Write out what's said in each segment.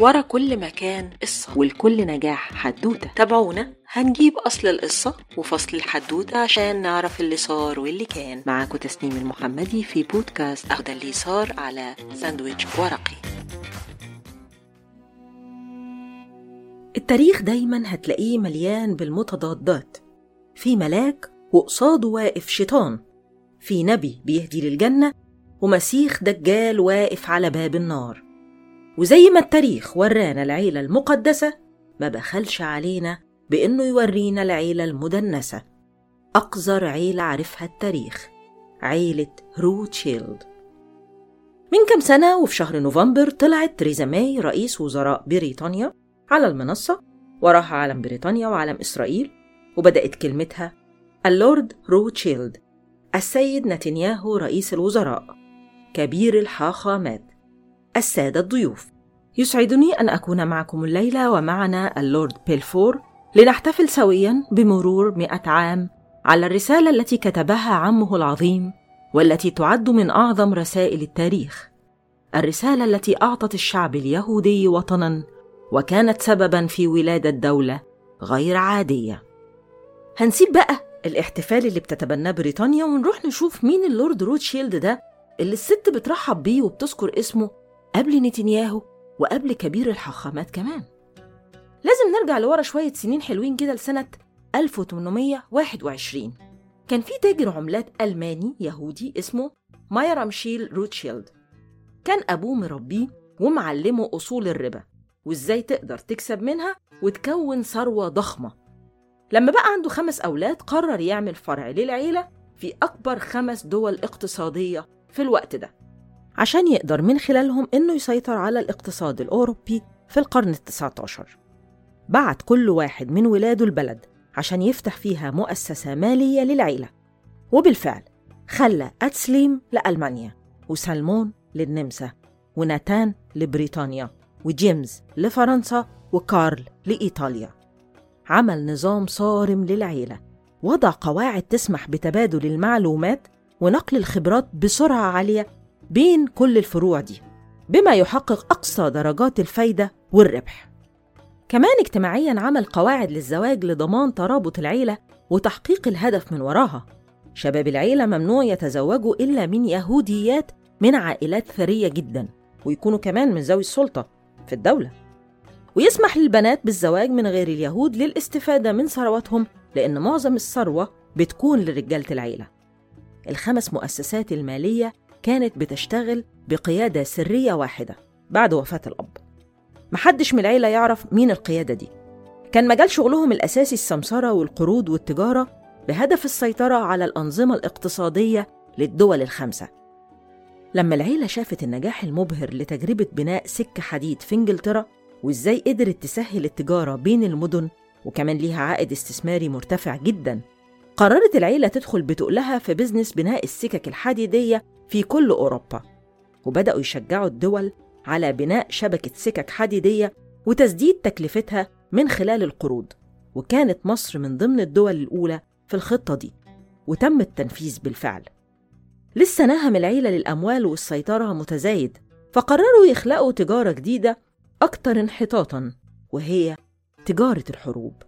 ورا كل مكان قصة ولكل نجاح حدوتة. تابعونا؟ هنجيب أصل القصة وفصل الحدوتة عشان نعرف اللي صار واللي كان. معاكم تسنيم المحمدي في بودكاست أخد اللي صار على ساندويتش ورقي. التاريخ دايما هتلاقيه مليان بالمتضادات. في ملاك وقصاده واقف شيطان. في نبي بيهدي للجنة ومسيخ دجال واقف على باب النار. وزي ما التاريخ ورانا العيلة المقدسة ما بخلتش علينا بإنه يورينا العيلة المدنسة. أقذر عيلة عرفها التاريخ عيلة روتشيلد. من كم سنة؟ وفي شهر نوفمبر طلعت تريزا ماي رئيس وزراء بريطانيا على المنصة وراها علم بريطانيا وعلم إسرائيل وبدأت كلمتها اللورد روتشيلد السيد نتنياهو رئيس الوزراء. كبير الحاخامات. السادة الضيوف. يسعدني أن أكون معكم الليلة ومعنا اللورد بيلفور لنحتفل سويا بمرور مئة عام على الرسالة التي كتبها عمه العظيم والتي تعد من أعظم رسائل التاريخ. الرسالة التي أعطت الشعب اليهودي وطنا وكانت سببا في ولادة دولة غير عادية. هنسيب بقى الاحتفال اللي بتتبناه بريطانيا ونروح نشوف مين اللورد روتشيلد ده اللي الست بترحب بيه وبتذكر اسمه قبل نتنياهو وقبل كبير الحاخامات كمان. لازم نرجع لورا شوية سنين حلوين كده لسنة 1821 كان في تاجر عملات ألماني يهودي اسمه ماير أمشيل روتشيلد. كان أبوه مرابي ومعلمه أصول الربا وإزاي تقدر تكسب منها وتكون ثروة ضخمة. لما بقى عنده خمس أولاد قرر يعمل فرع للعيلة في أكبر خمس دول اقتصادية في الوقت ده عشان يقدر من خلالهم إنه يسيطر على الاقتصاد الأوروبي في القرن التسعة عشر بعت كل واحد من ولاده البلد عشان يفتح فيها مؤسسة مالية للعيلة. وبالفعل خلى أتسليم لألمانيا وسلمون للنمسا وناتان لبريطانيا وجيمز لفرنسا وكارل لإيطاليا. عمل نظام صارم للعيلة وضع قواعد تسمح بتبادل المعلومات ونقل الخبرات بسرعة عالية بين كل الفروع دي بما يحقق أقصى درجات الفايدة والربح. كمان اجتماعيا عمل قواعد للزواج لضمان ترابط العيلة وتحقيق الهدف من وراها. شباب العيلة ممنوع يتزوجوا إلا من يهوديات من عائلات ثرية جدا ويكونوا كمان من ذوي السلطة في الدولة. ويسمح للبنات بالزواج من غير اليهود للاستفادة من ثرواتهم لأن معظم الثروة بتكون لرجالة العيلة. الخمس مؤسسات المالية كانت بتشتغل بقيادة سرية واحدة بعد وفاة الأب. محدش من العيلة يعرف مين القيادة دي. كان مجال شغلهم الأساسي السمسرة والقروض والتجارة بهدف السيطرة على الأنظمة الاقتصادية للدول الخمسة. لما العيلة شافت النجاح المبهر لتجربة بناء سكة حديد في إنجلترا وإزاي قدرت تسهل التجارة بين المدن وكمان ليها عائد استثماري مرتفع جدا قررت العيلة تدخل بتقلها في بزنس بناء السكك الحديدية في كل أوروبا وبدأوا يشجعوا الدول على بناء شبكة سكك حديدية وتسديد تكلفتها من خلال القروض وكانت مصر من ضمن الدول الأولى في الخطة دي وتم التنفيذ بالفعل. لسه نهم العيلة للأموال والسيطرة متزايد فقرروا يخلقوا تجارة جديدة أكثر انحطاطا وهي تجارة الحروب.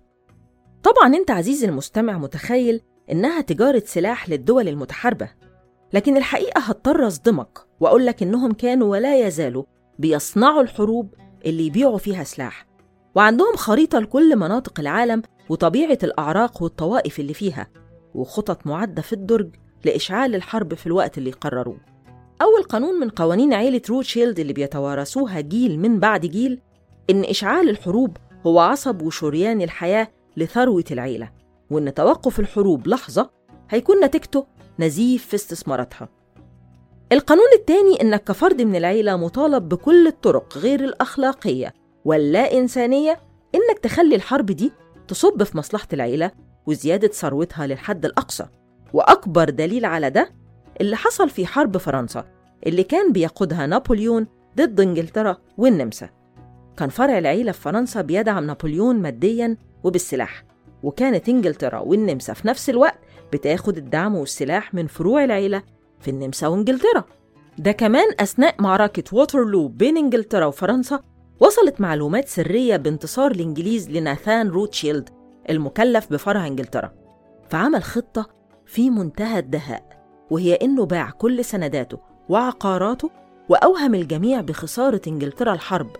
طبعا أنت عزيزي المستمع متخيل إنها تجارة سلاح للدول المتحاربة لكن الحقيقة هضطر أصدمك وأقول لك إنهم كانوا ولا يزالوا بيصنعوا الحروب اللي يبيعوا فيها سلاح وعندهم خريطة لكل مناطق العالم وطبيعة الأعراق والطوائف اللي فيها وخطط معدة في الدرج لإشعال الحرب في الوقت اللي قرروه. أول قانون من قوانين عيلة روتشيلد اللي بيتوارثوها جيل من بعد جيل إن إشعال الحروب هو عصب وشريان الحياة لثروة العيلة وإن توقف الحروب لحظة هيكون نتيجته نزيف في استثماراتها. القانون الثاني إنك كفرد من العيلة مطالب بكل الطرق غير الأخلاقية واللا إنسانية إنك تخلي الحرب دي تصب في مصلحة العيلة وزيادة ثروتها للحد الأقصى. وأكبر دليل على ده اللي حصل في حرب فرنسا اللي كان بيقودها نابليون ضد إنجلترا والنمسا. كان فرع العيلة في فرنسا بيدعم نابليون ماديا وبالسلاح. وكانت إنجلترا والنمسا في نفس الوقت بتاخد الدعم والسلاح من فروع العيلة في النمسا وإنجلترا. ده كمان أثناء معركة ووترلو بين إنجلترا وفرنسا وصلت معلومات سرية بانتصار الإنجليز لناثان روتشيلد المكلف بفرع إنجلترا. فعمل خطة في منتهى الدهاء وهي إنه باع كل سنداته وعقاراته وأوهم الجميع بخسارة إنجلترا الحرب.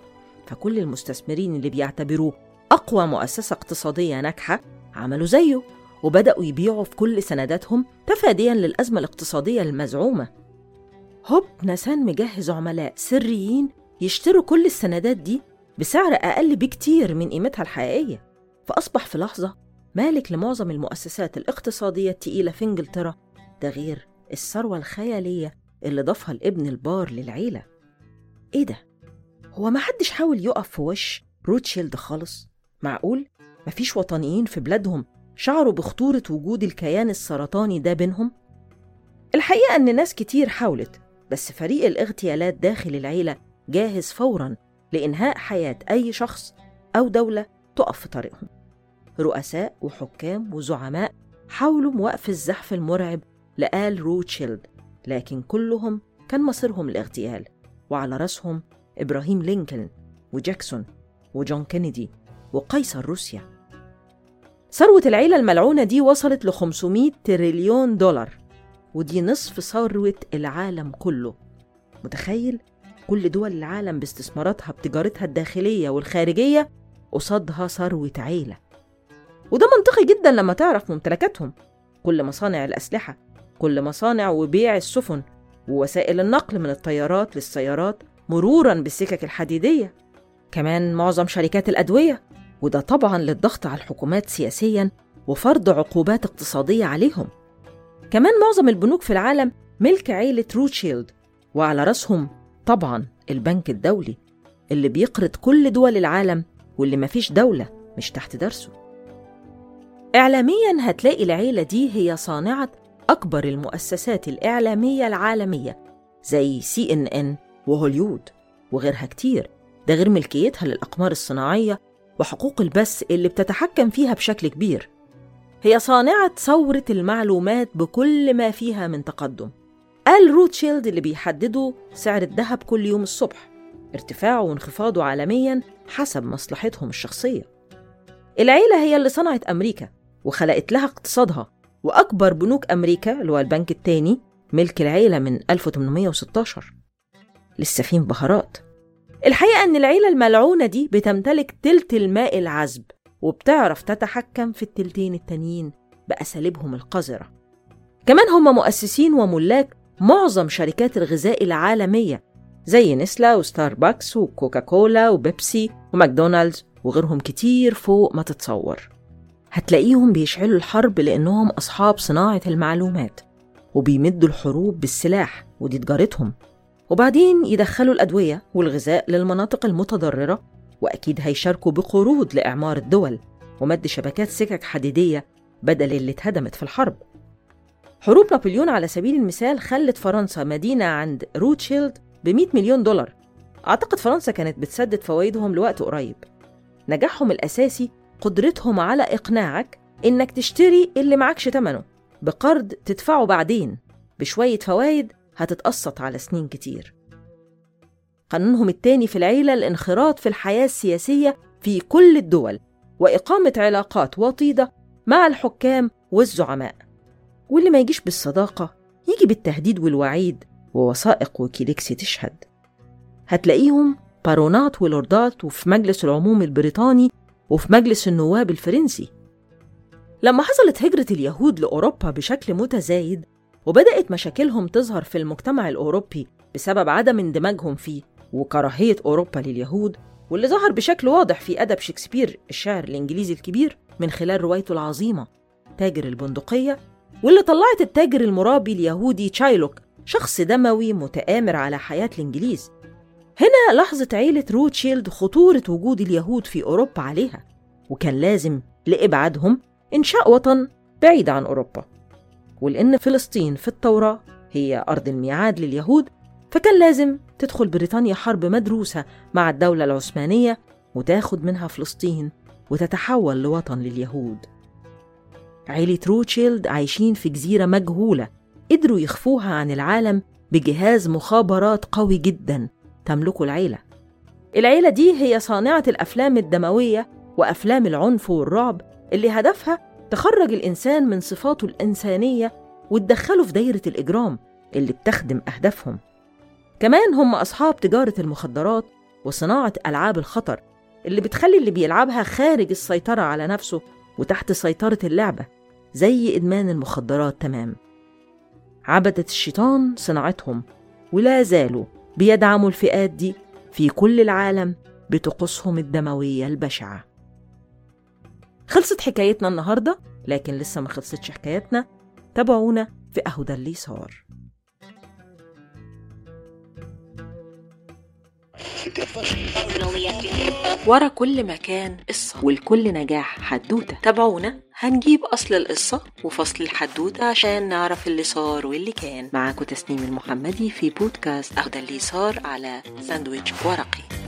فكل المستثمرين اللي بيعتبروه أقوى مؤسسة اقتصادية ناجحة عملوا زيه وبدأوا يبيعوا في كل سنداتهم تفاديا للأزمة الاقتصادية المزعومة هوب ناسان مجهز عملاء سريين يشتروا كل السندات دي بسعر أقل بكتير من قيمتها الحقيقية فأصبح في لحظة مالك لمعظم المؤسسات الاقتصادية التقيلة في إنجلترا ده غير الثروة الخيالية اللي ضافها الابن البار للعيلة إيه ده؟ هو ما حدش حاول يقف في وش روتشيلد خالص؟ معقول؟ مفيش وطنيين في بلادهم شعروا بخطورة وجود الكيان السرطاني ده بينهم؟ الحقيقة إن ناس كتير حاولت بس فريق الاغتيالات داخل العيلة جاهز فوراً لإنهاء حياة أي شخص أو دولة تقف في طريقهم رؤساء وحكام وزعماء حاولوا وقف الزحف المرعب لآل روتشيلد لكن كلهم كان مصيرهم الاغتيال وعلى رأسهم ابراهام لينكولن وجاكسون وجون كينيدي وقيصر روسيا. ثروة العيلة الملعونة دي وصلت ل 500 تريليون دولار ودي نصف ثروة العالم كله. متخيل؟ كل دول العالم باستثماراتها بتجارتها الداخلية والخارجية قصادها ثروة عيلة. وده منطقي جدا لما تعرف ممتلكاتهم. كل مصانع الأسلحة كل مصانع وبيع السفن ووسائل النقل من الطيارات للسيارات مرورا بالسكك الحديدية. كمان معظم شركات الأدوية وده طبعا للضغط على الحكومات سياسيا وفرض عقوبات اقتصادية عليهم. كمان معظم البنوك في العالم ملك عيلة روتشيلد وعلى رأسهم طبعا البنك الدولي اللي بيقرض كل دول العالم واللي مفيش دولة مش تحت درسه. إعلاميا هتلاقي العيلة دي هي صانعة أكبر المؤسسات الإعلامية العالمية زي سي إن إن وهوليود وغيرها كتير. ده غير ملكيتها للأقمار الصناعية وحقوق البث اللي بتتحكم فيها بشكل كبير. هي صانعة ثورة المعلومات بكل ما فيها من تقدم. قال روتشيلد اللي بيحددوا سعر الذهب كل يوم الصبح. ارتفاعه وانخفاضه عالميا حسب مصلحتهم الشخصية. العيلة هي اللي صنعت أمريكا وخلقت لها اقتصادها. وأكبر بنوك أمريكا اللي هو البنك التاني ملك العيلة من 1816 لسه في انبهارات الحقيقة إن العيلة الملعونة دي بتمتلك تلت الماء العذب وبتعرف تتحكم في التلتين التانيين بأساليبهم القذرة. كمان هم مؤسسين وملاك معظم شركات الغذاء العالمية زي نسلا وستاربكس وكوكاكولا وبيبسي وماكدونالدز وغيرهم كتير فوق ما تتصور. هتلاقيهم بيشعلوا الحرب لأنهم أصحاب صناعة المعلومات وبيمدوا الحروب بالسلاح ودي تجارتهم. وبعدين يدخلوا الأدوية والغذاء للمناطق المتضررة وأكيد هيشاركوا بقروض لإعمار الدول ومد شبكات سكك حديدية بدل اللي اتهدمت في الحرب. حروب نابليون على سبيل المثال خلت فرنسا مدينة عند روتشيلد ب 100 مليون دولار. أعتقد فرنسا كانت بتسدد فوائدهم لوقت قريب. نجاحهم الأساسي قدرتهم على إقناعك إنك تشتري اللي معكش تمنه بقرض تدفعه بعدين بشوية فوايد هتتقسط على سنين كتير. قانونهم التاني في العيلة الانخراط في الحياة السياسية في كل الدول وإقامة علاقات وطيدة مع الحكام والزعماء. واللي ما يجيش بالصداقة يجي بالتهديد والوعيد ووثائق ويكيليكس تشهد. هتلاقيهم بارونات ولوردات وفي مجلس العموم البريطاني وفي مجلس النواب الفرنسي. لما حصلت هجرة اليهود لأوروبا بشكل متزايد وبدأت مشاكلهم تظهر في المجتمع الأوروبي بسبب عدم اندماجهم فيه وكراهية أوروبا لليهود واللي ظهر بشكل واضح في أدب شكسبير الشاعر الإنجليزي الكبير من خلال روايته العظيمة تاجر البندقية واللي طلعت التاجر المرابي اليهودي شايلوك شخص دموي متآمر على حياة الإنجليز. هنا لاحظت عيلة روتشيلد خطورة وجود اليهود في أوروبا عليها وكان لازم لإبعادهم إنشاء وطن بعيد عن أوروبا. ولأن فلسطين في التوراة هي أرض الميعاد لليهود فكان لازم تدخل بريطانيا حرب مدروسة مع الدولة العثمانية وتاخد منها فلسطين وتتحول لوطن لليهود. عيلة روتشيلد عايشين في جزيرة مجهولة قدروا يخفوها عن العالم بجهاز مخابرات قوي جدا تملكه العيلة. العيلة دي هي صانعة الأفلام الدموية وأفلام العنف والرعب اللي هدفها تخرج الإنسان من صفاته الإنسانية وتدخله في دايرة الإجرام اللي بتخدم أهدافهم. كمان هم أصحاب تجارة المخدرات وصناعة ألعاب الخطر اللي بتخلي اللي بيلعبها خارج السيطرة على نفسه وتحت سيطرة اللعبة زي إدمان المخدرات تمام. عبدة الشيطان صناعتهم ولا زالوا بيدعموا الفئات دي في كل العالم بطقوسهم الدموية البشعة. خلصت حكايتنا النهاردة لكن لسه ما خلصتش حكايتنا. تابعونا في أهدى اللي صار ورا كل مكان قصة ولكل نجاح حدوتة. تابعونا هنجيب أصل القصة وفصل الحدوتة عشان نعرف اللي صار واللي كان. معاكم تسنيم المحمدي في بودكاست أهدى اللي صار على ساندويتش ورقي.